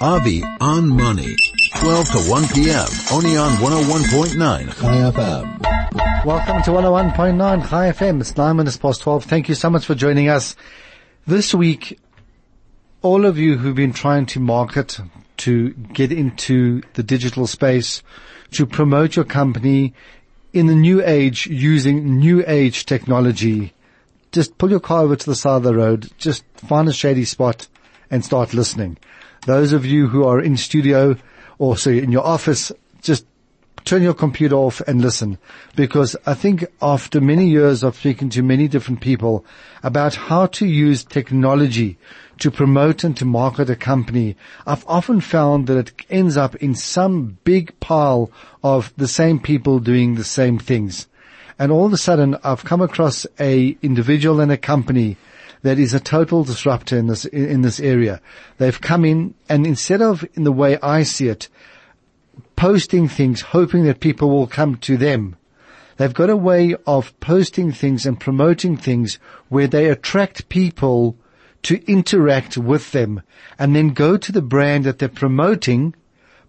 Avi on Money. 12 to 1 p.m. Only on 101.9 Chai FM. Welcome to 101.9 Chai FM. It's 9 minutes past 12. Thank you so much for joining us. This week, all of you who've been trying to market, to get into the digital space, to promote your company in the new age using new age technology, just pull your car over to the side of the road, just find a shady spot and start listening. Those of you who are in studio or say in your office, just turn your computer off and listen because I think after many years of speaking to many different people about how to use technology to promote and to market a company, I've often found that it ends up in some big pile of the same people doing the same things. And all of a sudden I've come across a individual and a company that is a total disruptor in this, in this area. They've come in and instead of in the way I see it, posting things, hoping that people will come to them, they've got a way of posting things and promoting things where they attract people to interact with them and then go to the brand that they're promoting,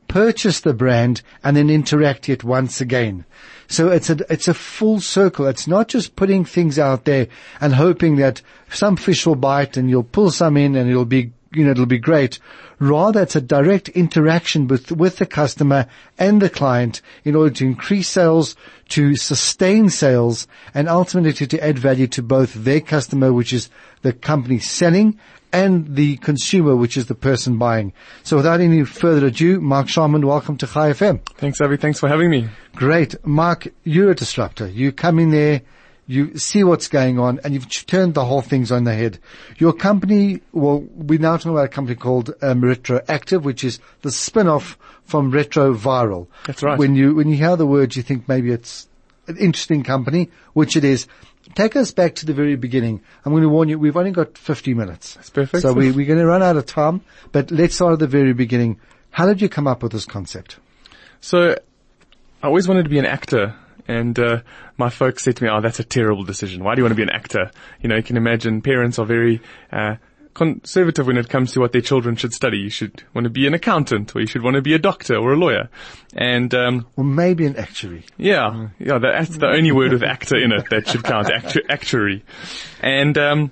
purchase the brand and then interact it once again. So it's a, it's a full circle. It's not just putting things out there and hoping that some fish will bite and you'll pull some in and it'll be, you know, it'll be great. Rather, it's a direct interaction with, with the customer and the client in order to increase sales, to sustain sales, and ultimately to, to add value to both their customer, which is the company selling, and the consumer, which is the person buying. So without any further ado, Mike Sharman, welcome to Chai FM. Thanks, Avi. Thanks for having me. Great. Mike, you're a disruptor. You come in there, you see what's going on, and you've turned the whole things on the head. Your company, well, we're now talking about a company called um, Retroactive, which is the spin-off from Retroviral. That's right. When you, when you hear the words, you think maybe it's an interesting company, which it is. Take us back to the very beginning. I'm going to warn you, we've only got 50 minutes. That's perfect. So we, we're going to run out of time, but let's start at the very beginning. How did you come up with this concept? So, I always wanted to be an actor. And uh, my folks said to me, "Oh, that's a terrible decision. Why do you want to be an actor?" You know, you can imagine parents are very uh, conservative when it comes to what their children should study. You should want to be an accountant, or you should want to be a doctor or a lawyer. And um, Or maybe an actuary. yeah, yeah, that's the only word with actor in it that should count. Actu- actuary, and um,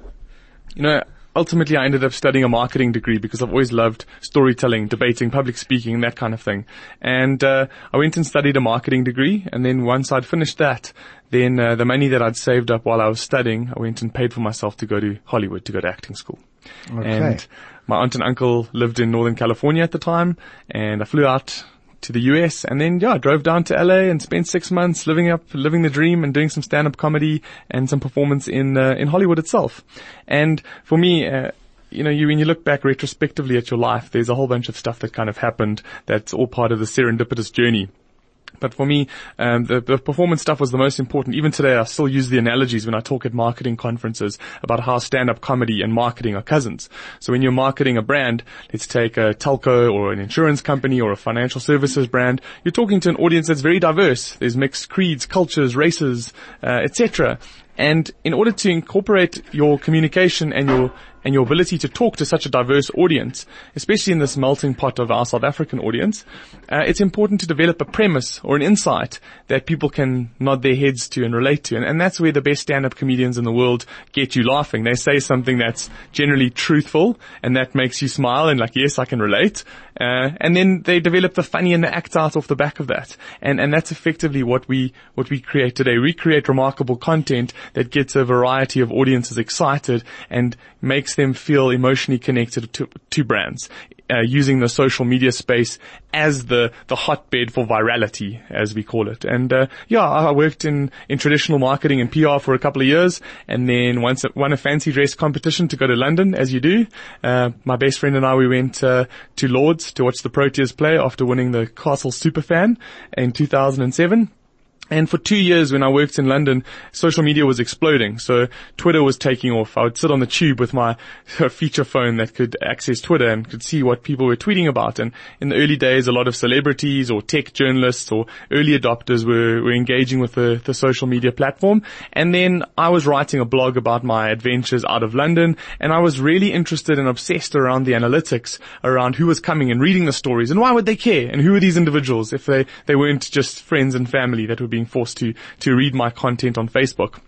you know, ultimately I ended up studying a marketing degree because I've always loved storytelling, debating, public speaking, that kind of thing. And uh, I went and studied a marketing degree, and then once I'd finished that, then uh, the money that I'd saved up while I was studying, I went and paid for myself to go to Hollywood to go to acting school. Okay. And my aunt and uncle lived in Northern California at the time, and I flew out to the US and then yeah, I drove down to LA and spent six months living up, living the dream and doing some stand-up comedy and some performance in, uh, in Hollywood itself. And for me, uh, you know, you, when you look back retrospectively at your life, there's a whole bunch of stuff that kind of happened that's all part of the serendipitous journey. But for me, um, the, the performance stuff was the most important. Even today, I still use the analogies when I talk at marketing conferences about how stand-up comedy and marketing are cousins. So when you're marketing a brand, let's take a telco or an insurance company or a financial services brand, you're talking to an audience that's very diverse. There's mixed creeds, cultures, races, uh, etc. And in order to incorporate your communication and your and your ability to talk to such a diverse audience, especially in this melting pot of our South African audience, uh, it's important to develop a premise or an insight that people can nod their heads to and relate to. And, and that's where the best stand-up comedians in the world get you laughing. They say something that's generally truthful and that makes you smile and like, yes, I can relate. Uh, and then they develop the funny and the act out off the back of that. And, and that's effectively what we, what we create today. We create remarkable content that gets a variety of audiences excited and makes them feel emotionally connected to, to brands. Uh, using the social media space as the the hotbed for virality, as we call it. And uh, yeah, I worked in in traditional marketing and PR for a couple of years, and then once won a fancy dress competition to go to London, as you do. Uh, my best friend and I we went uh, to Lords to watch the Proteas play after winning the Castle Superfan in 2007. And for two years when I worked in London, social media was exploding. So Twitter was taking off. I would sit on the tube with my feature phone that could access Twitter and could see what people were tweeting about. And in the early days, a lot of celebrities or tech journalists or early adopters were, were engaging with the, the social media platform. And then I was writing a blog about my adventures out of London and I was really interested and obsessed around the analytics around who was coming and reading the stories and why would they care and who are these individuals if they, they weren't just friends and family that would be being forced to, to read my content on Facebook.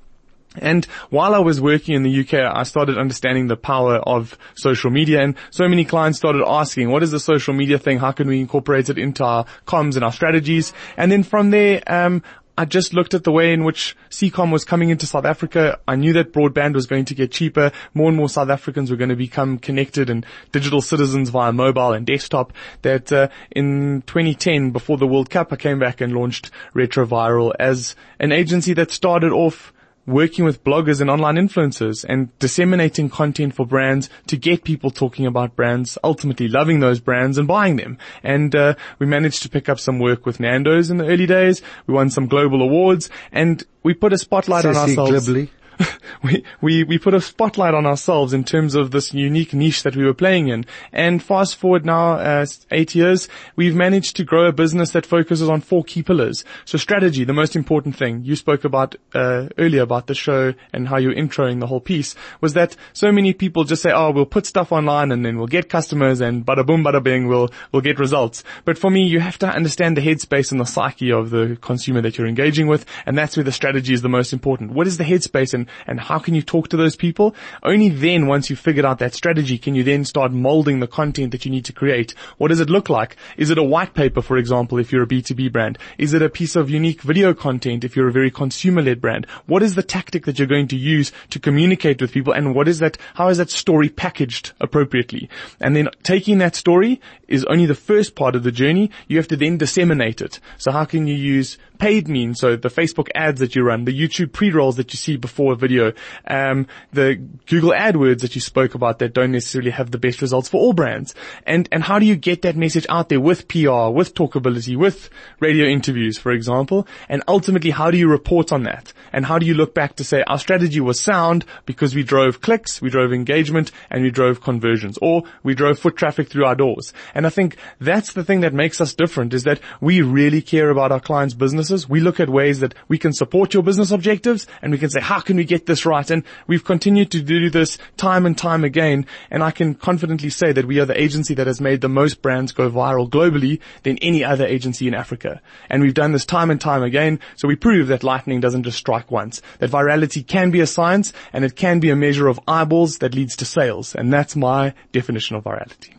And while I was working in the UK, I started understanding the power of social media and so many clients started asking, what is the social media thing? How can we incorporate it into our comms and our strategies? And then from there, um, I just looked at the way in which SEACOM was coming into South Africa. I knew that broadband was going to get cheaper. More and more South Africans were going to become connected and digital citizens via mobile and desktop. That uh, in 2010, before the World Cup, I came back and launched Retroviral as an agency that started off working with bloggers and online influencers and disseminating content for brands to get people talking about brands, ultimately loving those brands and buying them. And uh, we managed to pick up some work with Nando's in the early days. We won some global awards and we put a spotlight on ourselves. Glibly. we, we, we put a spotlight on ourselves in terms of this unique niche that we were playing in. And fast forward now, uh, eight years, we've managed to grow a business that focuses on four key pillars. So strategy, the most important thing you spoke about, uh, earlier about the show and how you're introing the whole piece was that so many people just say, oh, we'll put stuff online and then we'll get customers and bada boom, bada bing, we'll, we'll get results. But for me, you have to understand the headspace and the psyche of the consumer that you're engaging with. And that's where the strategy is the most important. What is the headspace and and how can you talk to those people? Only then, once you've figured out that strategy, can you then start molding the content that you need to create. What does it look like? Is it a white paper, for example, if you're a B2B brand? Is it a piece of unique video content if you're a very consumer-led brand? What is the tactic that you're going to use to communicate with people and what is that, how is that story packaged appropriately? And then taking that story is only the first part of the journey. You have to then disseminate it. So how can you use paid means, so the Facebook ads that you run, the YouTube pre-rolls that you see before a video, um, the Google AdWords that you spoke about that don't necessarily have the best results for all brands. And, and how do you get that message out there with PR, with talkability, with radio interviews, for example? And ultimately, how do you report on that? And how do you look back to say our strategy was sound because we drove clicks, we drove engagement, and we drove conversions, or we drove foot traffic through our doors. And I think that's the thing that makes us different is that we really care about our clients' businesses. We look at ways that we can support your business objectives and we can say, how can we get this right? And we've continued to do this time and time again. And I can confidently say that we are the agency that has made the most brands go viral globally than any other agency in Africa. And we've done this time and time again. So we prove that lightning doesn't just strike once, that virality can be a science and it can be a measure of eyeballs that leads to sales. And that's my definition of virality.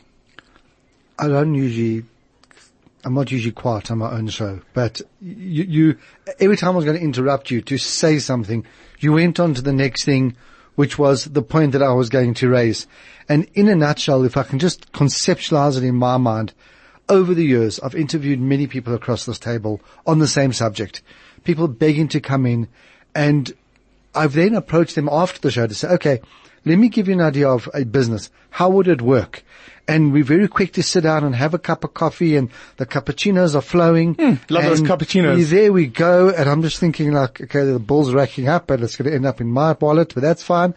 I don't usually, I'm not usually quiet on my own show, but you, you every time I was going to interrupt you to say something, you went on to the next thing, which was the point that I was going to raise. And in a nutshell, if I can just conceptualize it in my mind, over the years, I've interviewed many people across this table on the same subject. People begging to come in and I've then approached them after the show to say, okay, let me give you an idea of a business. How would it work? And we're very quick to sit down and have a cup of coffee and the cappuccinos are flowing. Mm, love those cappuccinos. There we go. And I'm just thinking like, okay, the ball's racking up and it's going to end up in my wallet, but that's fine.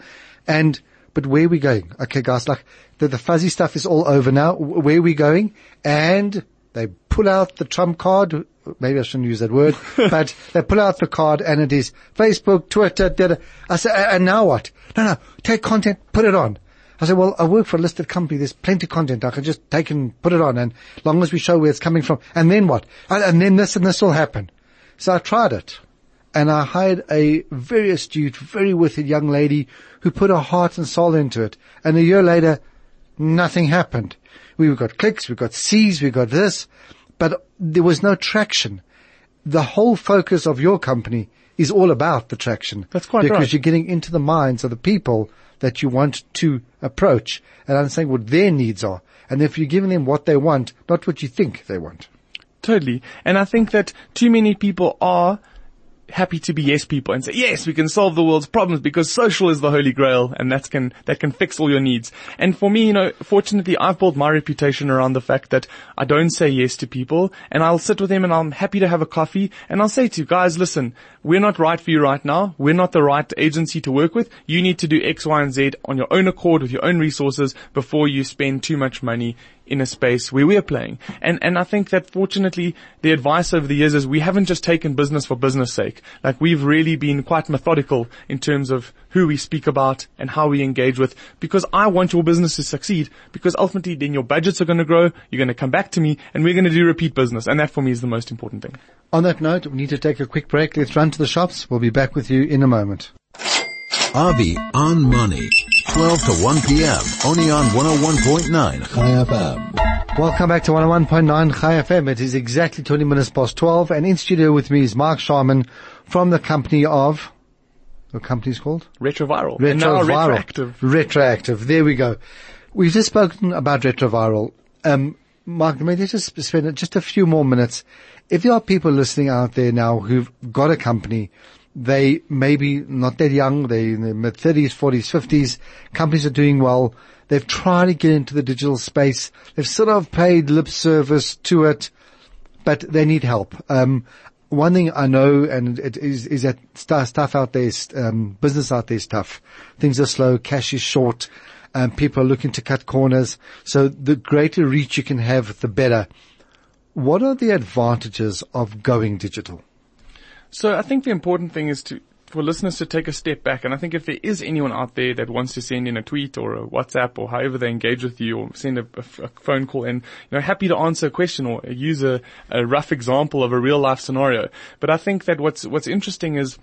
And, but where are we going? Okay, guys, like the, the fuzzy stuff is all over now. Where are we going? And they pull out the trump card. Maybe I shouldn't use that word, but they pull out the card and it is Facebook, Twitter, da, I say, and now what? No, no, take content, put it on. I said, well, I work for a listed company. There's plenty of content. I can just take and put it on. And long as we show where it's coming from. And then what? And then this and this will happen. So I tried it and I hired a very astute, very wicked young lady who put her heart and soul into it. And a year later, nothing happened. We got clicks, we got C's, we got this, but there was no traction. The whole focus of your company is all about the traction. That's quite because right. Because you're getting into the minds of the people that you want to approach and understand what their needs are. And if you're giving them what they want, not what you think they want. Totally. And I think that too many people are happy to be yes people and say, yes, we can solve the world's problems because social is the holy grail and that can, that can fix all your needs. And for me, you know, fortunately, I've built my reputation around the fact that I don't say yes to people and I'll sit with them and I'm happy to have a coffee and I'll say to you guys, listen, we're not right for you right now. We're not the right agency to work with. You need to do X, Y, and Z on your own accord with your own resources before you spend too much money in a space where we're playing. And, and I think that fortunately the advice over the years is we haven't just taken business for business sake. Like we've really been quite methodical in terms of who we speak about and how we engage with because I want your business to succeed because ultimately then your budgets are going to grow. You're going to come back to me and we're going to do repeat business. And that for me is the most important thing. On that note, we need to take a quick break. Let's run to the shops. We'll be back with you in a moment. Avi on Money. 12 to 1 p.m. Only on 101.9 Chai FM. Welcome back to 101.9 Chai FM. It is exactly 20 minutes past 12 and in studio with me is Mike Sharman from the company of, the company's called? Retroviral. And now Retroviral. retroactive. Retroactive. There we go. We've just spoken about retroviral. Um, Mike, may let's just spend just a few more minutes. If there are people listening out there now who've got a company, they maybe not that young, they in their mid thirties, forties, fifties, companies are doing well. They've tried to get into the digital space. They've sort of paid lip service to it, but they need help. Um, one thing I know, and it is, is that st- stuff out there, is, um, business out there is tough. Things are slow, cash is short, um, people are looking to cut corners. So the greater reach you can have, the better. What are the advantages of going digital? So I think the important thing is to for listeners to take a step back. And I think if there is anyone out there that wants to send in a tweet or a WhatsApp or however they engage with you or send a, a, phone call in, you know, happy to answer a question or use a, a rough example of a real life scenario. But I think that what's, what's interesting is,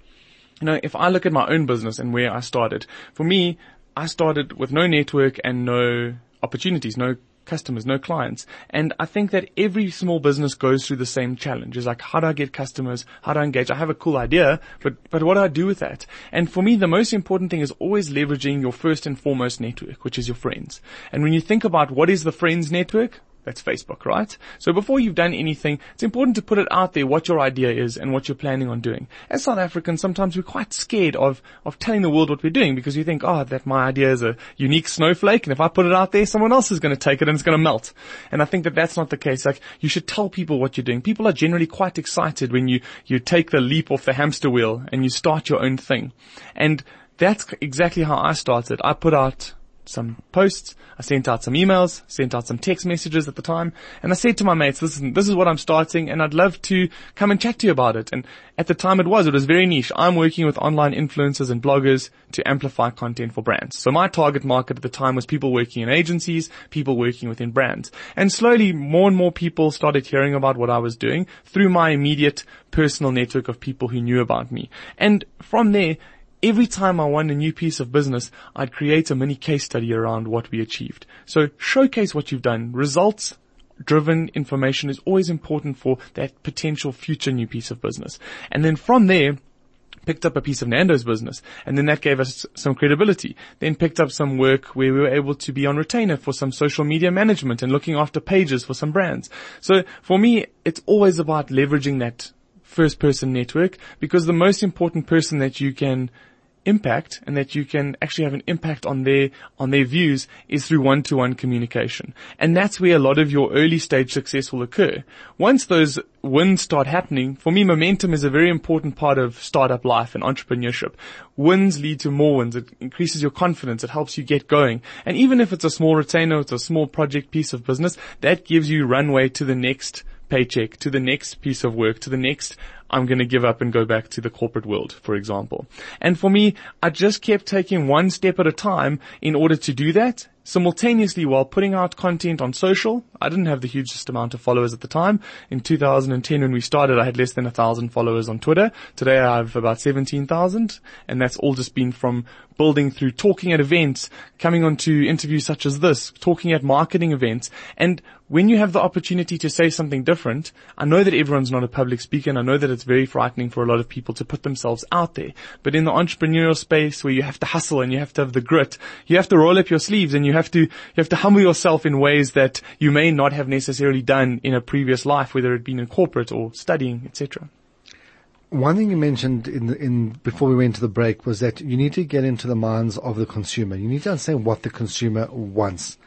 you know, if I look at my own business and where I started, for me, I started with no network and no opportunities, no customers, no clients. And I think that every small business goes through the same challenge. Is like, how do I get customers? How do I engage? I have a cool idea, but, but what do I do with that? And for me, the most important thing is always leveraging your first and foremost network, which is your friends. And when you think about what is the friends network, that's Facebook, right? So before you've done anything, it's important to put it out there what your idea is and what you're planning on doing. As South Africans, sometimes we're quite scared of, of telling the world what we're doing because you think, oh, that my idea is a unique snowflake and if I put it out there, someone else is going to take it and it's going to melt. And I think that that's not the case. Like, you should tell people what you're doing. People are generally quite excited when you, you take the leap off the hamster wheel and you start your own thing. And that's exactly how I started. I put out some posts. I sent out some emails, sent out some text messages at the time, and I said to my mates, listen, this is what I'm starting and I'd love to come and chat to you about it. And at the time it was, it was very niche. I'm working with online influencers and bloggers to amplify content for brands. So my target market at the time was people working in agencies, people working within brands. And slowly more and more people started hearing about what I was doing through my immediate personal network of people who knew about me. And from there, every time I won a new piece of business, I'd create a mini case study around what we achieved. So showcase what you've done. Results driven information is always important for that potential future new piece of business. And then from there, picked up a piece of Nando's business and then that gave us some credibility. Then picked up some work where we were able to be on retainer for some social media management and looking after pages for some brands. So for me, it's always about leveraging that first person network because the most important person that you can impact and that you can actually have an impact on their, on their views is through one-to-one communication. And that's where a lot of your early stage success will occur. Once those wins start happening, for me, momentum is a very important part of startup life and entrepreneurship. Wins lead to more wins. It increases your confidence. It helps you get going. And even if it's a small retainer, it's a small project piece of business, that gives you runway to the next paycheck, to the next piece of work, to the next I'm going to give up and go back to the corporate world, for example. And for me, I just kept taking one step at a time in order to do that simultaneously while putting out content on social. I didn't have the hugest amount of followers at the time. In 2010 when we started, I had less than a thousand followers on Twitter. Today I have about 17,000 and that's all just been from building through talking at events, coming onto interviews such as this, talking at marketing events. And when you have the opportunity to say something different, I know that everyone's not a public speaker and I know that it's very frightening for a lot of people to put themselves out there. But in the entrepreneurial space where you have to hustle and you have to have the grit, you have to roll up your sleeves and you have to, you have to humble yourself in ways that you may not have necessarily done in a previous life, whether it been in corporate or studying, etc. One thing you mentioned in in before we went to the break was that you need to get into the minds of the consumer. You need to understand what the consumer wants.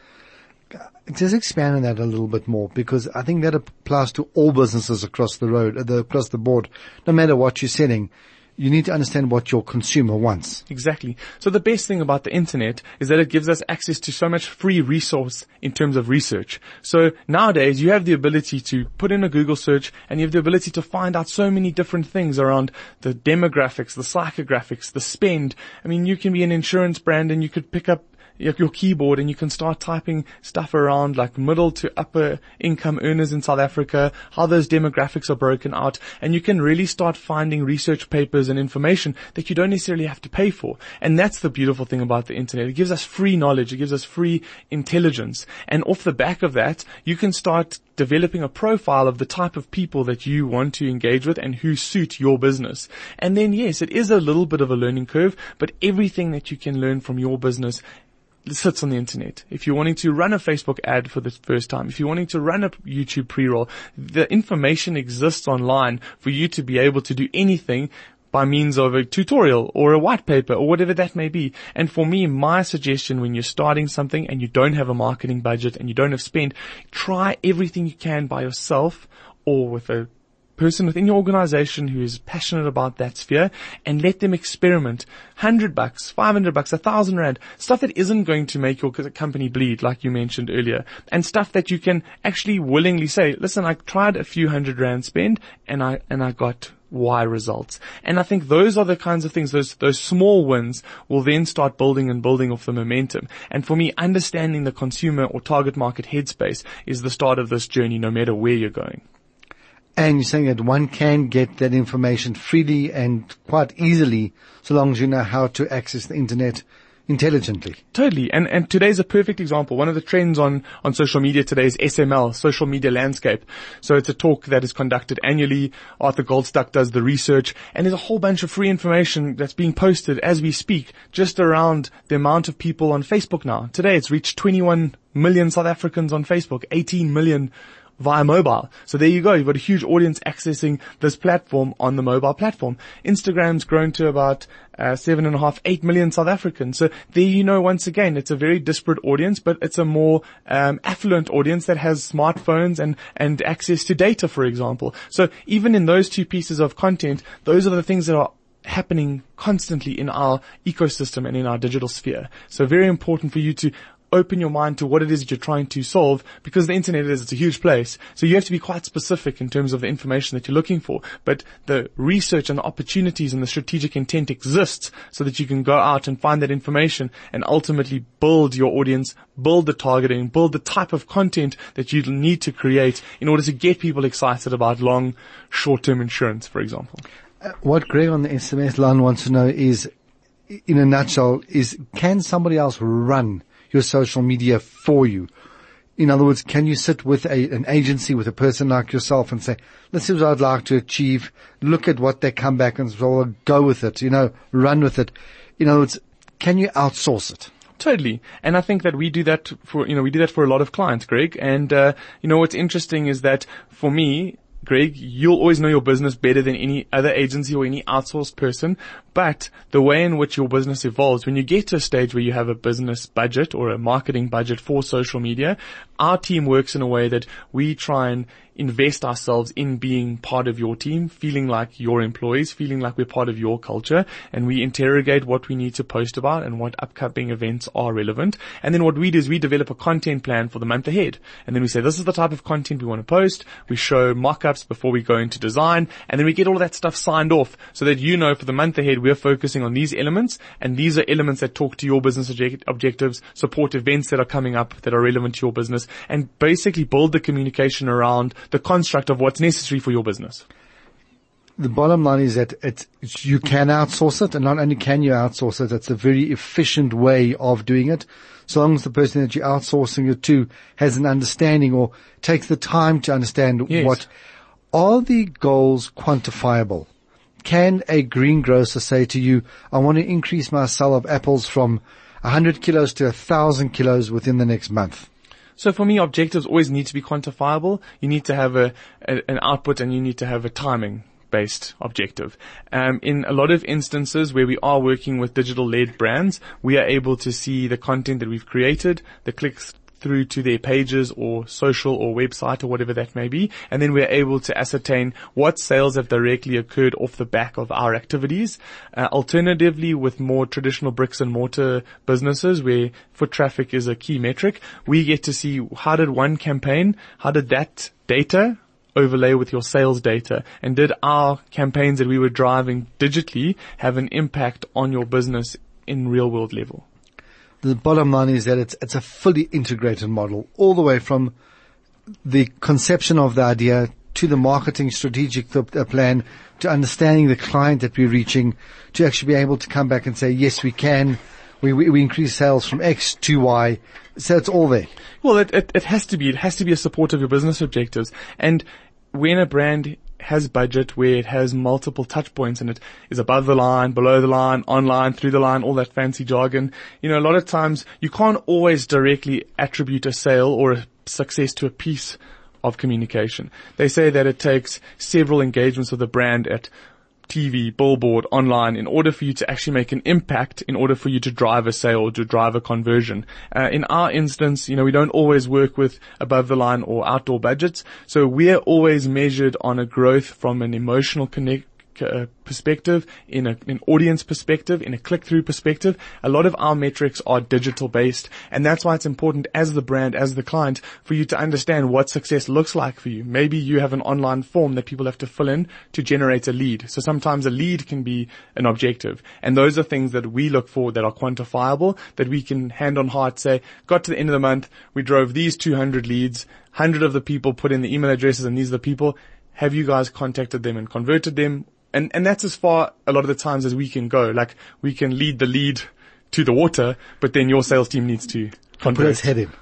Just expand on that a little bit more because I think that applies to all businesses across the road, uh, across the board. No matter what you're selling, you need to understand what your consumer wants. Exactly. So the best thing about the internet is that it gives us access to so much free resource in terms of research. So nowadays you have the ability to put in a Google search and you have the ability to find out so many different things around the demographics, the psychographics, the spend. I mean, you can be an insurance brand and you could pick up your keyboard and you can start typing stuff around like middle to upper income earners in South Africa, how those demographics are broken out, and you can really start finding research papers and information that you don't necessarily have to pay for. And that's the beautiful thing about the internet. It gives us free knowledge. It gives us free intelligence. And off the back of that, you can start developing a profile of the type of people that you want to engage with and who suit your business. And then yes, it is a little bit of a learning curve, but everything that you can learn from your business sits on the internet. If you're wanting to run a Facebook ad for the first time, if you're wanting to run a YouTube pre-roll, the information exists online for you to be able to do anything by means of a tutorial or a white paper or whatever that may be. And for me, my suggestion when you're starting something and you don't have a marketing budget and you don't have spend, try everything you can by yourself or with a person within your organization who is passionate about that sphere and let them experiment. Hundred bucks, five hundred bucks, a thousand rand, stuff that isn't going to make your company bleed, like you mentioned earlier, and stuff that you can actually willingly say, listen, I tried a few hundred rand spend and I, and I got Y results. And I think those are the kinds of things, those, those small wins will then start building and building off the momentum. And for me, understanding the consumer or target market headspace is the start of this journey no matter where you're going. And you're saying that one can get that information freely and quite easily so long as you know how to access the internet intelligently. Totally. And, and today's a perfect example. One of the trends on, on social media today is SML, social media landscape. So it's a talk that is conducted annually. Arthur Goldstuck does the research and there's a whole bunch of free information that's being posted as we speak just around the amount of people on Facebook now. Today it's reached 21 million South Africans on Facebook, 18 million via mobile. So there you go. You've got a huge audience accessing this platform on the mobile platform. Instagram's grown to about uh, seven and a half, eight million South Africans. So there you know, once again, it's a very disparate audience, but it's a more um, affluent audience that has smartphones and and access to data, for example. So even in those two pieces of content, those are the things that are happening constantly in our ecosystem and in our digital sphere. So very important for you to open your mind to what it is that you're trying to solve because the internet is, it's a huge place. So you have to be quite specific in terms of the information that you're looking for. But the research and the opportunities and the strategic intent exists so that you can go out and find that information and ultimately build your audience, build the targeting, build the type of content that you need to create in order to get people excited about long, short-term insurance, for example. Uh, what Greg on the SMS line wants to know is, in a nutshell, is can somebody else run your social media for you. In other words, can you sit with a, an agency, with a person like yourself and say, this is what I'd like to achieve. Look at what they come back and say, well, go with it, you know, run with it. In other words, can you outsource it? Totally. And I think that we do that for, you know, we do that for a lot of clients, Greg. And, uh, you know, what's interesting is that for me, Greg, you'll always know your business better than any other agency or any outsourced person. But the way in which your business evolves, when you get to a stage where you have a business budget or a marketing budget for social media, our team works in a way that we try and invest ourselves in being part of your team, feeling like your employees, feeling like we're part of your culture, and we interrogate what we need to post about and what upcoming events are relevant. And then what we do is we develop a content plan for the month ahead. And then we say, this is the type of content we want to post. We show mock-ups before we go into design, and then we get all of that stuff signed off so that you know for the month ahead we're focusing on these elements, and these are elements that talk to your business object- objectives, support events that are coming up that are relevant to your business, and basically build the communication around the construct of what's necessary for your business. The bottom line is that it's, you can outsource it, and not only can you outsource it, it's a very efficient way of doing it. So long as the person that you're outsourcing it to has an understanding or takes the time to understand yes. what are the goals quantifiable. Can a greengrocer say to you, I want to increase my sale of apples from 100 kilos to 1,000 kilos within the next month? So for me, objectives always need to be quantifiable. You need to have a, a, an output and you need to have a timing based objective. Um, in a lot of instances where we are working with digital led brands, we are able to see the content that we've created, the clicks through to their pages or social or website or whatever that may be. And then we're able to ascertain what sales have directly occurred off the back of our activities. Uh, alternatively, with more traditional bricks and mortar businesses where foot traffic is a key metric, we get to see how did one campaign, how did that data overlay with your sales data and did our campaigns that we were driving digitally have an impact on your business in real world level? The bottom line is that it's, it's a fully integrated model all the way from the conception of the idea to the marketing strategic plan to understanding the client that we're reaching to actually be able to come back and say, yes, we can. We, we, we increase sales from X to Y. So it's all there. Well, it, it, it has to be. It has to be a support of your business objectives. And when a brand has budget where it has multiple touch points and it is above the line, below the line, online, through the line, all that fancy jargon. You know, a lot of times you can't always directly attribute a sale or a success to a piece of communication. They say that it takes several engagements with a brand at TV, billboard, online in order for you to actually make an impact, in order for you to drive a sale to drive a conversion. Uh, in our instance, you know, we don't always work with above the line or outdoor budgets. So we're always measured on a growth from an emotional connect, uh, perspective, in a, an audience perspective, in a click-through perspective. A lot of our metrics are digital based, and that's why it's important as the brand, as the client, for you to understand what success looks like for you. Maybe you have an online form that people have to fill in to generate a lead. So sometimes a lead can be an objective, and those are things that we look for that are quantifiable, that we can hand on heart say, got to the end of the month, we drove these 200 leads, 100 of the people put in the email addresses and these are the people. Have you guys contacted them and converted them? And, and that's as far a lot of the times as we can go. Like we can lead the lead to the water, but then your sales team needs to put its head in.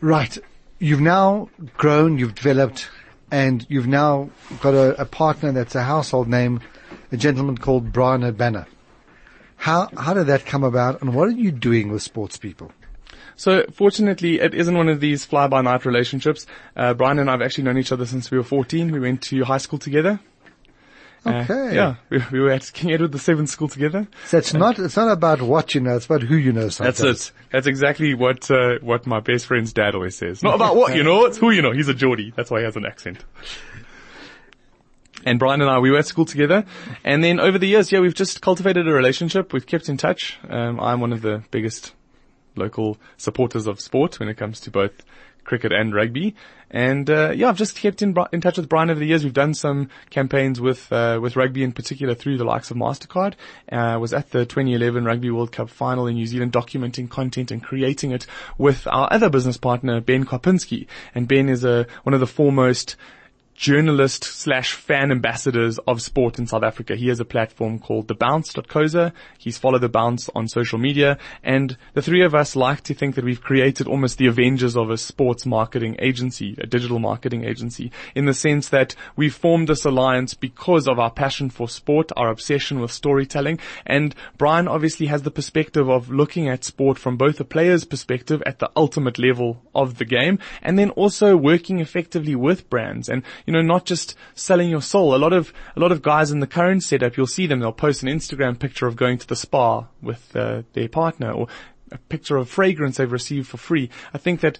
Right. You've now grown, you've developed, and you've now got a, a partner that's a household name, a gentleman called Brian Habana. How, how did that come about and what are you doing with sports people? So fortunately, it isn't one of these fly-by-night relationships. Uh, Brian and I have actually known each other since we were 14. We went to high school together. Uh, okay. Uh, yeah, we, we, were at King Edward the Seventh School together. So it's not it's not about what you know; it's about who you know. Sometimes. That's it. That's exactly what uh, what my best friend's dad always says. Not about what you know; it's who you know. He's a Geordie. That's why he has an accent. And Brian and I, we were at school together, and then over the years, yeah, we've just cultivated a relationship. We've kept in touch. Um, I'm one of the biggest local supporters of sport when it comes to both cricket and rugby. And uh, yeah, I've just kept in, in touch with Brian over the years. We've done some campaigns with uh, with rugby in particular through the likes of Mastercard. Uh, was at the 2011 Rugby World Cup final in New Zealand, documenting content and creating it with our other business partner Ben Karpinski. And Ben is a one of the foremost journalist slash fan ambassadors of sport in South Africa. He has a platform called thebounce.coza. He's followed the bounce on social media and the three of us like to think that we've created almost the Avengers of a sports marketing agency, a digital marketing agency in the sense that we formed this alliance because of our passion for sport, our obsession with storytelling. And Brian obviously has the perspective of looking at sport from both a player's perspective at the ultimate level of the game and then also working effectively with brands. And you know, not just selling your soul. A lot of, a lot of guys in the current setup, you'll see them, they'll post an Instagram picture of going to the spa with uh, their partner or a picture of fragrance they've received for free. I think that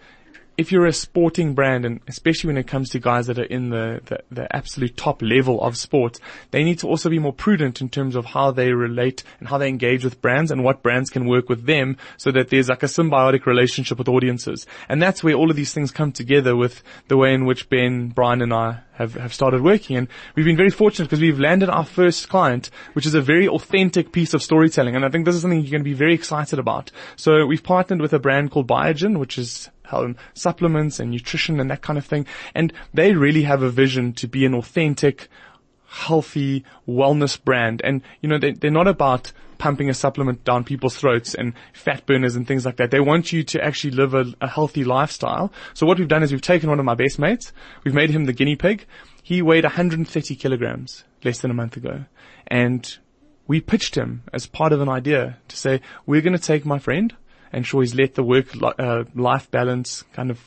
if you're a sporting brand, and especially when it comes to guys that are in the, the, the, absolute top level of sport, they need to also be more prudent in terms of how they relate and how they engage with brands and what brands can work with them so that there's like a symbiotic relationship with audiences. And that's where all of these things come together with the way in which Ben, Brian and I have, have started working. And we've been very fortunate because we've landed our first client, which is a very authentic piece of storytelling. And I think this is something you're going to be very excited about. So we've partnered with a brand called Biogen, which is supplements and nutrition and that kind of thing. And they really have a vision to be an authentic, healthy wellness brand. And, you know, they, they're not about pumping a supplement down people's throats and fat burners and things like that. They want you to actually live a, a healthy lifestyle. So what we've done is we've taken one of my best mates. We've made him the guinea pig. He weighed 130 kilograms less than a month ago. And we pitched him as part of an idea to say, we're going to take my friend ensure he's let the work uh, life balance kind of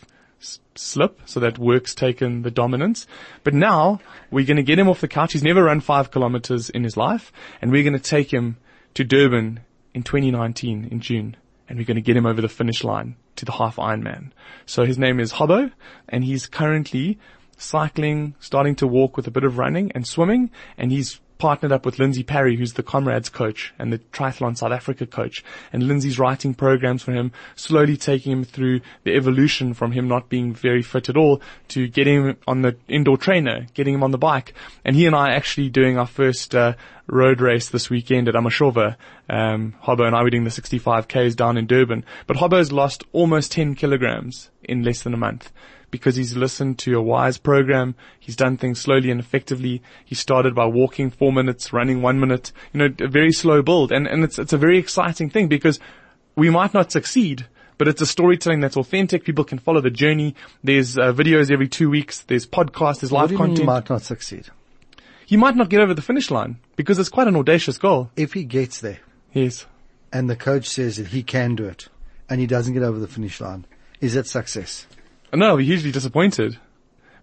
slip, so that work's taken the dominance. But now we're going to get him off the couch. He's never run five kilometers in his life, and we're going to take him to Durban in 2019 in June, and we're going to get him over the finish line to the half Ironman. So his name is Hobbo, and he's currently cycling, starting to walk with a bit of running and swimming, and he's partnered up with Lindsay Parry, who's the Comrades coach and the Triathlon South Africa coach. And Lindsay's writing programs for him, slowly taking him through the evolution from him not being very fit at all to getting him on the indoor trainer, getting him on the bike. And he and I are actually doing our first, uh, road race this weekend at Amashova. Um, Hobbo and I were doing the 65 Ks down in Durban. But Hobbo's lost almost 10 kilograms in less than a month because he's listened to a wise program. He's done things slowly and effectively. He started by walking four minutes, running one minute, you know, a very slow build. And, and it's, it's a very exciting thing because we might not succeed, but it's a storytelling that's authentic. People can follow the journey. There's uh, videos every two weeks. There's podcasts. There's What live do you mean content. you might not succeed? He might not get over the finish line because it's quite an audacious goal. If he gets there Yes. and the coach says that he can do it and he doesn't get over the finish line, is that success? No, we're hugely disappointed.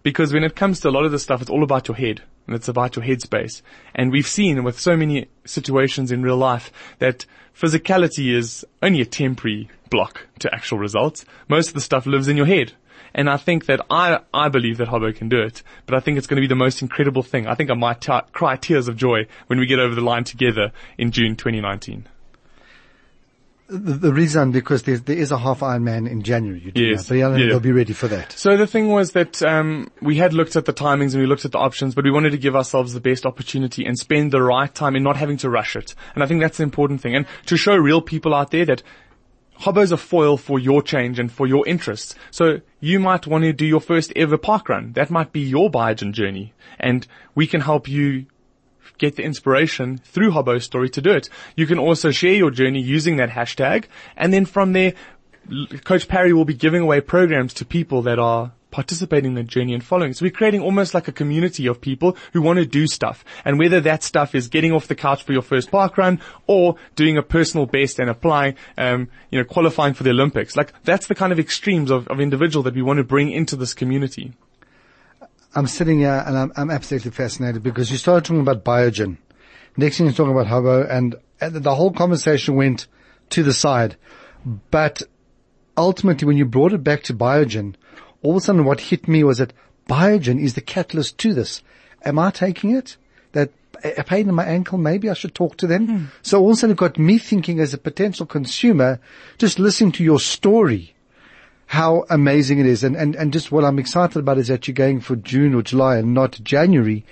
Because when it comes to a lot of this stuff, it's all about your head. And it's about your headspace. And we've seen with so many situations in real life that physicality is only a temporary block to actual results. Most of the stuff lives in your head. And I think that I, I believe that Hobbo can do it, but I think it's going to be the most incredible thing. I think I might t- cry tears of joy when we get over the line together in June 2019. The, the reason because there, there is a half Ironman in January. Yes, know, so yeah, yeah. they'll be ready for that. So the thing was that um, we had looked at the timings and we looked at the options, but we wanted to give ourselves the best opportunity and spend the right time in not having to rush it. And I think that's the important thing. And to show real people out there that Hobbo's a foil for your change and for your interests. So you might want to do your first ever park run. That might be your Biogen journey. And we can help you get the inspiration through Hobbo's story to do it. You can also share your journey using that hashtag. And then from there, Coach Parry will be giving away programs to people that are participating in the journey and following. So we're creating almost like a community of people who want to do stuff. And whether that stuff is getting off the couch for your first park run or doing a personal best and applying, um, you know, qualifying for the Olympics. Like that's the kind of extremes of, of individual that we want to bring into this community. I'm sitting here and I'm, I'm absolutely fascinated because you started talking about Biogen. Next thing you're talking about Hobbo and the whole conversation went to the side. But ultimately when you brought it back to Biogen, all of a sudden what hit me was that Biogen is the catalyst to this. Am I taking it? That a pain in my ankle, maybe I should talk to them. Hmm. So all of a sudden it got me thinking as a potential consumer, just listening to your story how amazing it is. And, and, and just what I'm excited about is that you're going for June or July and not January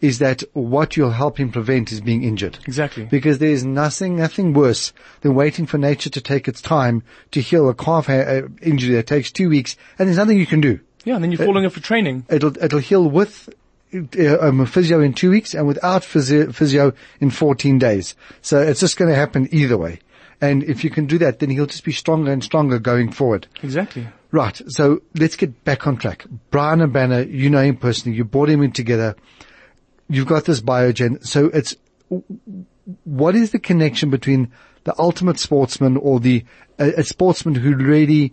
is that what you're helping prevent is being injured. Exactly. Because there's nothing, nothing worse than waiting for nature to take its time to heal a calf ha- uh, injury that takes two weeks and there's nothing you can do. Yeah. And then you're falling off for training. It'll, it'll heal with uh, um, physio in two weeks and without physio, physio in 14 days. So it's just going to happen either way. And if you can do that, then he'll just be stronger and stronger going forward. Exactly. Right. So let's get back on track. Brian Habana, you know him personally. You brought him in together. You've got this biogen. So it's, what is the connection between the ultimate sportsman or the, a, a sportsman who really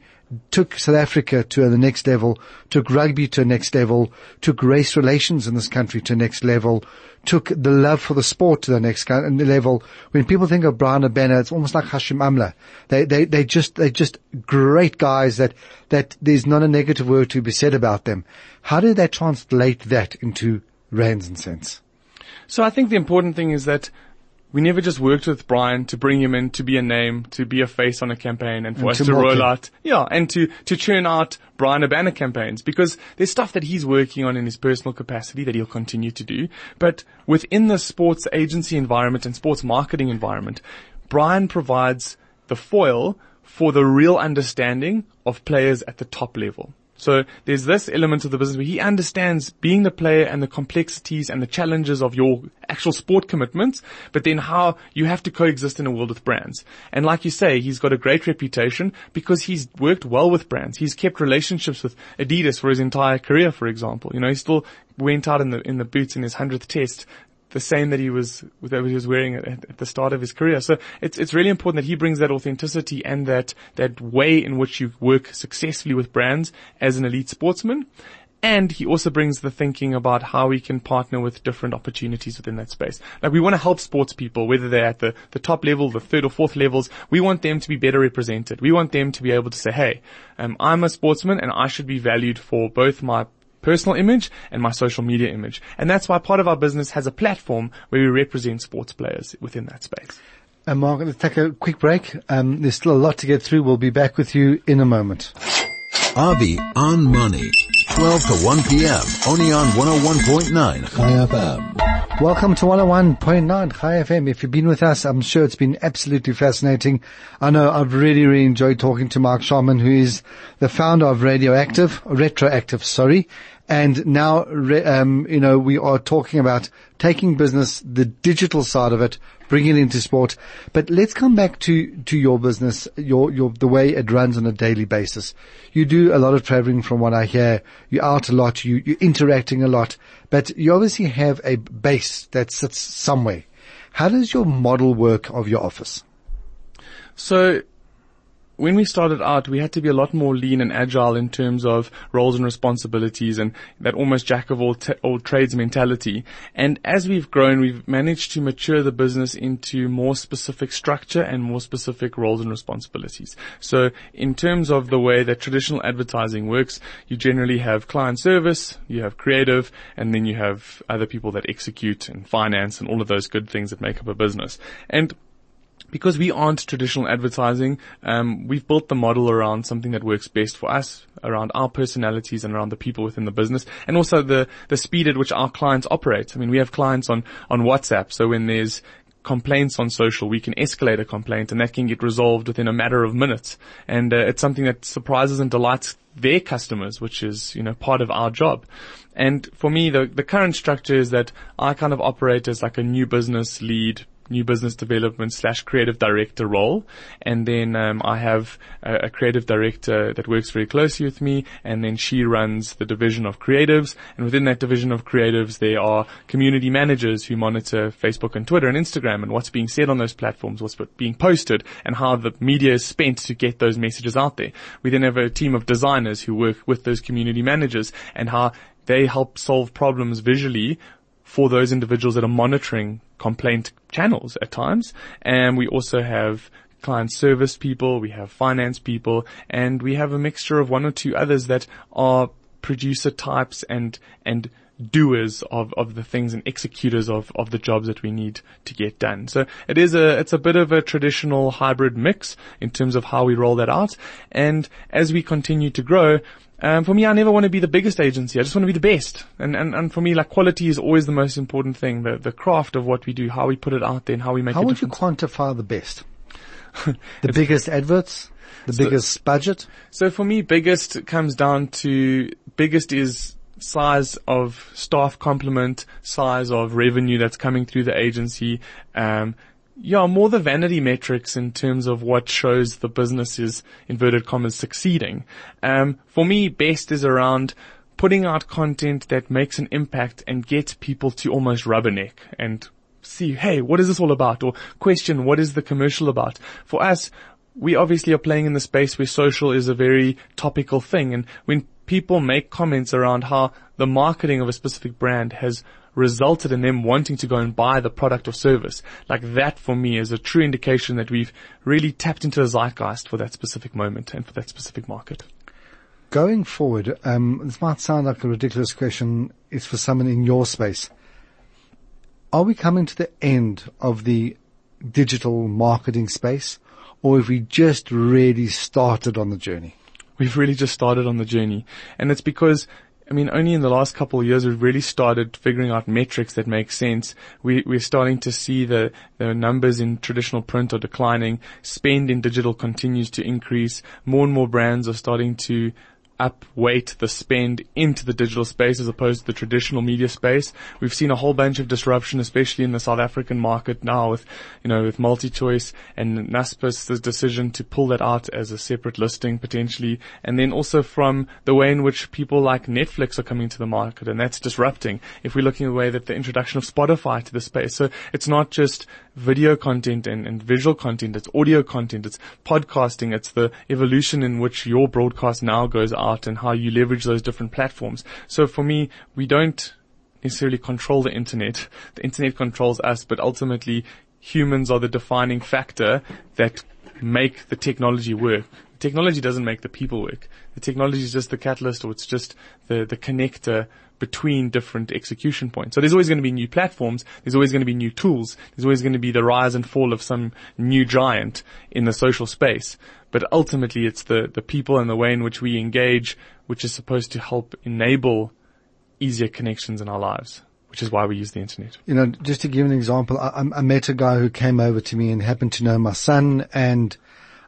took South Africa to the next level, took rugby to the next level, took race relations in this country to the next level, took the love for the sport to the next level. When people think of Brian Habana, it's almost like Hashim Amla. They, they, they just, they're just great guys that, that there's not a negative word to be said about them. How did they translate that into rands and cents? So I think the important thing is that we never just worked with Brian to bring him in to be a name, to be a face on a campaign and for And us to to roll him. out, yeah, and to, to churn out Brian Habana campaigns because there's stuff that he's working on in his personal capacity that he'll continue to do. But within the sports agency environment and sports marketing environment, Brian provides the foil for the real understanding of players at the top level. So there's this element of the business where he understands being the player and the complexities and the challenges of your actual sport commitments, but then how you have to coexist in a world with brands. And like you say, he's got a great reputation because he's worked well with brands. He's kept relationships with Adidas for his entire career, for example. You know, he still went out in the, in the boots in his hundredth test the same that he was that he was wearing at, at, the start of his career. So it's it's really important that he brings that authenticity and that that way in which you work successfully with brands as an elite sportsman. And he also brings the thinking about how we can partner with different opportunities within that space. Like we want to help sports people, whether they're at the, the top level, the third or fourth levels. We want them to be better represented. We want them to be able to say, hey, um, I'm a sportsman and I should be valued for both my personal image and my social media image. And that's why part of our business has a platform where we represent sports players within that space. And Mike, let's take a quick break. Um, there's still a lot to get through. We'll be back with you in a moment. Avi on Money. 12 to 1 p.m. Only on 101.9 Chai FM. Welcome to 101.9 Chai FM. If you've been with us, I'm sure it's been absolutely fascinating. I know I've really, really enjoyed talking to Mike Sharman, who is the founder of Radioactive, Retroactive, sorry. And now, um, you know, we are talking about taking business, the digital side of it, bringing it into sport. But let's come back to, to your business, your, your, the way it runs on a daily basis. You do a lot of traveling from what I hear. You're out a lot. You, you're interacting a lot, but you obviously have a base that sits somewhere. How does your model work of your office? So when we started out, we had to be a lot more lean and agile in terms of roles and responsibilities and that almost jack of all, t- all trades mentality. And as we've grown, we've managed to mature the business into more specific structure and more specific roles and responsibilities. So in terms of the way that traditional advertising works, you generally have client service, you have creative, and then you have other people that execute and finance and all of those good things that make up a business. And because we aren't traditional advertising, um, we've built the model around something that works best for us, around our personalities and around the people within the business, and also the the speed at which our clients operate. I mean, we have clients on on WhatsApp, so when there's complaints on social, we can escalate a complaint, and that can get resolved within a matter of minutes. And uh, it's something that surprises and delights their customers, which is you know part of our job. And for me, the the current structure is that I kind of operate as like a new business lead new business development slash creative director role. And then um, I have a, a, creative director that works very closely with me, and then she runs the division of creatives. And within that division of creatives, there are community managers who monitor Facebook and Twitter and Instagram and what's being said on those platforms, what's being posted, and how the media is spent to get those messages out there. We then have a team of designers who work with those community managers and how they help solve problems visually for those individuals that are monitoring complaint channels at times. And we also have client service people, we have finance people, and we have a mixture of one or two others that are producer types and, and doers of, of the things and executors of, of the jobs that we need to get done. So it is a, it's a bit of a traditional hybrid mix in terms of how we roll that out. And as we continue to grow, um, for me, I never want to be the biggest agency. I just want to be the best. And, and, and for me, like quality is always the most important thing. The, the craft of what we do, how we put it out there and how we make how it. How would you quantify the best? the biggest adverts? The so, biggest budget? So for me, biggest comes down to, biggest is size of staff complement, size of revenue that's coming through the agency, um, yeah, more the vanity metrics in terms of what shows the business is inverted commas succeeding. Um, for me, best is around putting out content that makes an impact and gets people to almost rubberneck and see, hey, what is this all about? Or question, what is the commercial about? For us, we obviously are playing in the space where social is a very topical thing. And when people make comments around how the marketing of a specific brand has resulted in them wanting to go and buy the product or service. Like that for me is a true indication that we've really tapped into the zeitgeist for that specific moment and for that specific market. Going forward, um, this might sound like a ridiculous question. It's for someone in your space. Are we coming to the end of the digital marketing space or have we just really started on the journey? We've really just started on the journey. And it's because I mean, only in the last couple of years we've really started figuring out metrics that make sense. We, we're starting to see the, the numbers in traditional print are declining. Spend in digital continues to increase. More and more brands are starting to upweight the spend into the digital space as opposed to the traditional media space. We've seen a whole bunch of disruption, especially in the South African market now with, you know, with MultiChoice and Naspers' decision to pull that out as a separate listing potentially. And then also from the way in which people like Netflix are coming to the market and that's disrupting. If we're looking at the way that the introduction of Spotify to the space. So it's not just video content and, and visual content, it's audio content, it's podcasting, it's the evolution in which your broadcast now goes out and how you leverage those different platforms. So for me, we don't necessarily control the internet. The internet controls us, but ultimately humans are the defining factor that make the technology work. The Technology doesn't make the people work. The technology is just the catalyst or it's just the, the connector between different execution points. So there's always going to be new platforms. There's always going to be new tools. There's always going to be the rise and fall of some new giant in the social space. But ultimately it's the, the people and the way in which we engage, which is supposed to help enable easier connections in our lives which is why we use the internet. You know, just to give an example, I, I, met a guy who came over to me and happened to know my son and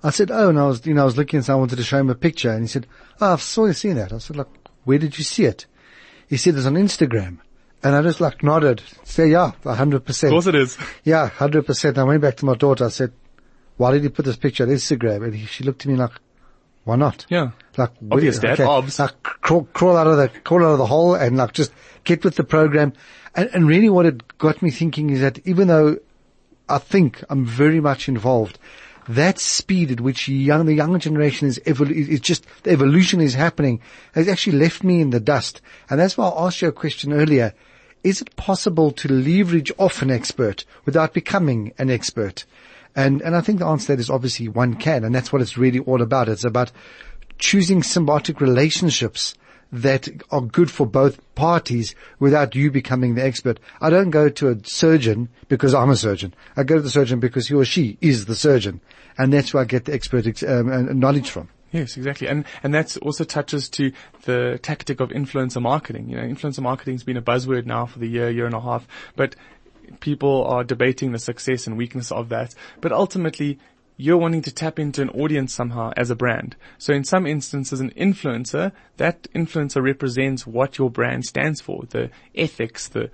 I said, oh, and I was, you know, I was looking and so I wanted to show him a picture and he said, oh, I've saw you seen that. I said, look, where did you see it? He said it's on Instagram. And I just like nodded, say, yeah, hundred percent. Of course it is. Yeah, hundred percent. I went back to my daughter. I said, why did you put this picture on Instagram? And he, she looked at me like, why not? Yeah. Like, obvious dad, okay, obs. Like, crawl, crawl out of the, crawl out of the hole and like just get with the program. And, and really what it got me thinking is that even though I think I'm very much involved, that speed at which young, the younger generation is, evol- is just, the evolution is happening has actually left me in the dust. And that's why I asked you a question earlier. Is it possible to leverage off an expert without becoming an expert? And, and I think the answer to that is obviously one can. And that's what it's really all about. It's about choosing symbiotic relationships that are good for both parties without you becoming the expert. I don't go to a surgeon because I'm a surgeon. I go to the surgeon because he or she is the surgeon. And that's where I get the expert um, knowledge from. Yes, exactly. And, and that also touches to the tactic of influencer marketing. You know, influencer marketing has been a buzzword now for the year, year and a half, but people are debating the success and weakness of that. But ultimately, you're wanting to tap into an audience somehow as a brand. So in some instances, an influencer, that influencer represents what your brand stands for, the ethics, the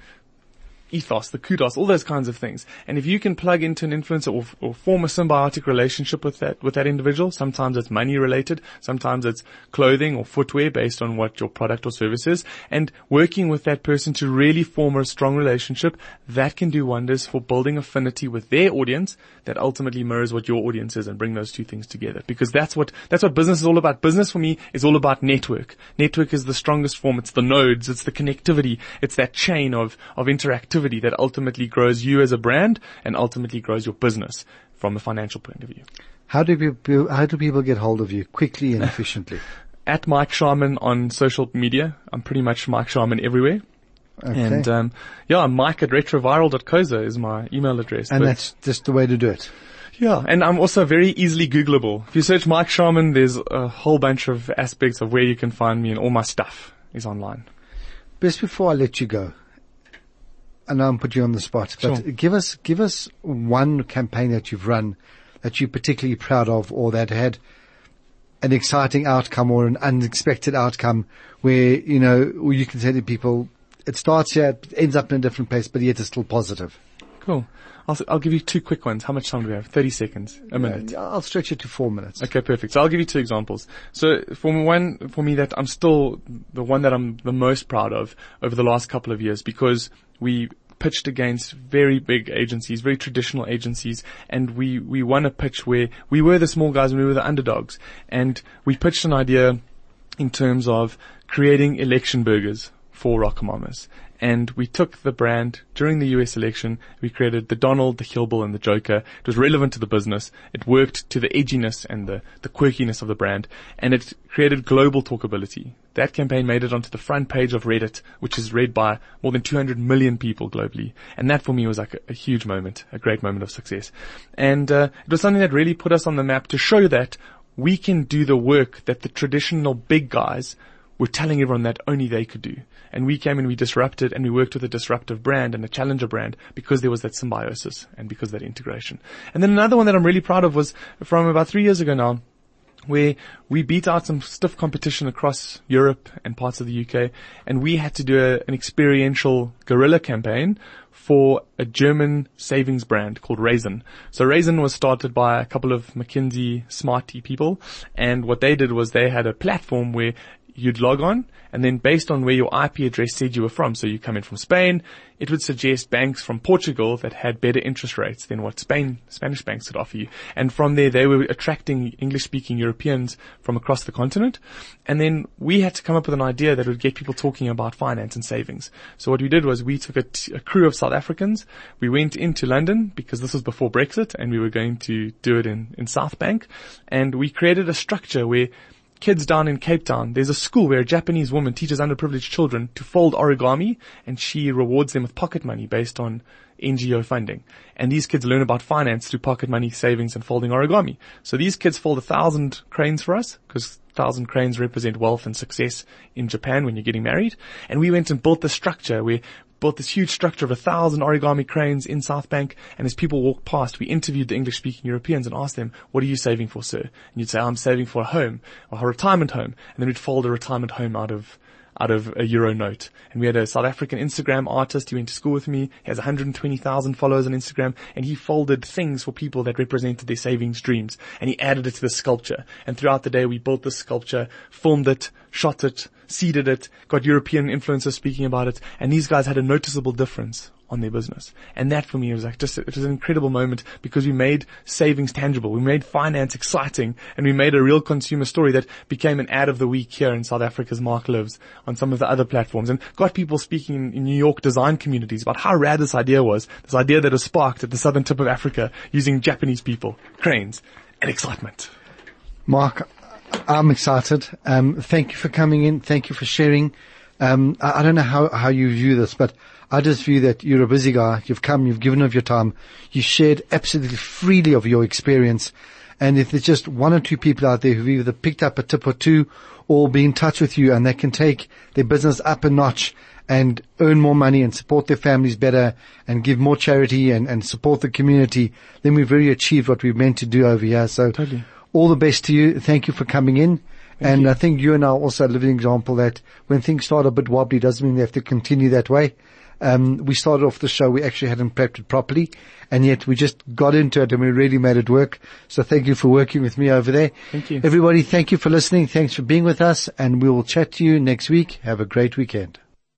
ethos, the kudos, all those kinds of things. And if you can plug into an influencer or, or, form a symbiotic relationship with that, with that individual, sometimes it's money related, sometimes it's clothing or footwear based on what your product or service is, and working with that person to really form a strong relationship, that can do wonders for building affinity with their audience that ultimately mirrors what your audience is and bring those two things together. Because that's what, that's what business is all about. Business for me is all about network. Network is the strongest form. It's the nodes. It's the connectivity. It's that chain of, of interactivity activity that ultimately grows you as a brand and ultimately grows your business from a financial point of view. How do people, how do people get hold of you quickly and efficiently? At Mike Sharman on social media. I'm pretty much Mike Sharman everywhere. Okay. And um, yeah, Mike at retroviral.coza is my email address. And that's just the way to do it. Yeah, and I'm also very easily Googleable. If you search Mike Sharman, there's a whole bunch of aspects of where you can find me and all my stuff is online. Best before I let you go, I know I'm putting you on the spot, but sure. give us give us one campaign that you've run that you're particularly proud of, or that had an exciting outcome or an unexpected outcome, where you know you can say to people, it starts here, it ends up in a different place, but yet it's still positive. Cool. I'll, I'll give you two quick ones. How much time do we have? 30 seconds, a minute. Yeah, I'll stretch it to four minutes. Okay, perfect. So I'll give you two examples. So for one, for me that I'm still the one that I'm the most proud of over the last couple of years because we pitched against very big agencies, very traditional agencies, and we, we won a pitch where we were the small guys and we were the underdogs. And we pitched an idea in terms of creating election burgers for RocoMamas. And we took the brand during the US election. We created the Donald, the Hillbill, and the Joker. It was relevant to the business. It worked to the edginess and the, the quirkiness of the brand. And it created global talkability. That campaign made it onto the front page of Reddit, which is read by more than 200 million people globally. And that for me was like a, a huge moment, a great moment of success. And uh, it was something that really put us on the map to show that we can do the work that the traditional big guys were telling everyone that only they could do. And we came and we disrupted and we worked with a disruptive brand and a challenger brand because there was that symbiosis and because that integration. And then another one that I'm really proud of was from about three years ago now where we beat out some stiff competition across Europe and parts of the UK, and we had to do a, an experiential guerrilla campaign for a German savings brand called Raisin. So Raisin was started by a couple of McKinsey smarty people, and what they did was they had a platform where you'd log on and then based on where your IP address said you were from, so you come in from Spain, it would suggest banks from Portugal that had better interest rates than what Spain, Spanish banks could offer you. And from there, they were attracting English speaking Europeans from across the continent. And then we had to come up with an idea that would get people talking about finance and savings. So what we did was we took a, t- a crew of South Africans. We went into London because this was before Brexit and we were going to do it in, in South Bank. And we created a structure where kids down in Cape Town, there's a school where a Japanese woman teaches underprivileged children to fold origami and she rewards them with pocket money based on NGO funding. And these kids learn about finance through pocket money savings and folding origami. So these kids fold a thousand cranes for us because thousand cranes represent wealth and success in Japan when you're getting married. And we went and built the structure where built this huge structure of a thousand origami cranes in South Bank. And as people walked past, we interviewed the English speaking Europeans and asked them, what are you saving for, sir? And you'd say, I'm saving for a home or a retirement home. And then we'd fold a retirement home out of, out of a euro note. And we had a South African Instagram artist. He went to school with me. He has 120,000 followers on Instagram and he folded things for people that represented their savings dreams and he added it to the sculpture. And throughout the day, we built this sculpture, filmed it, shot it, seeded it, got European influencers speaking about it, and these guys had a noticeable difference on their business. And that for me was like just, it was an incredible moment because we made savings tangible. We made finance exciting and we made a real consumer story that became an ad of the week here in South Africa's MarkLives on some of the other platforms and got people speaking in New York design communities about how rad this idea was. This idea that was sparked at the southern tip of Africa using Japanese people, cranes and excitement. Mark, I'm excited. Um, thank you for coming in. Thank you for sharing. Um, I, I, don't know how, how you view this, but I just view that you're a busy guy. You've come, you've given of your time. You shared absolutely freely of your experience. And if there's just one or two people out there who've either picked up a tip or two or be in touch with you and they can take their business up a notch and earn more money and support their families better and give more charity and, and support the community, then we've really achieved what we've meant to do over here. So totally. All the best to you. Thank you for coming in. Thank and you. I think you and I are also a living example that when things start a bit wobbly doesn't mean they have to continue that way. Um, we started off the show, we actually hadn't prepped it properly, and yet we just got into it and we really made it work. So thank you for working with me over there. Thank you. Everybody, thank you for listening. Thanks for being with us, and we will chat to you next week. Have a great weekend.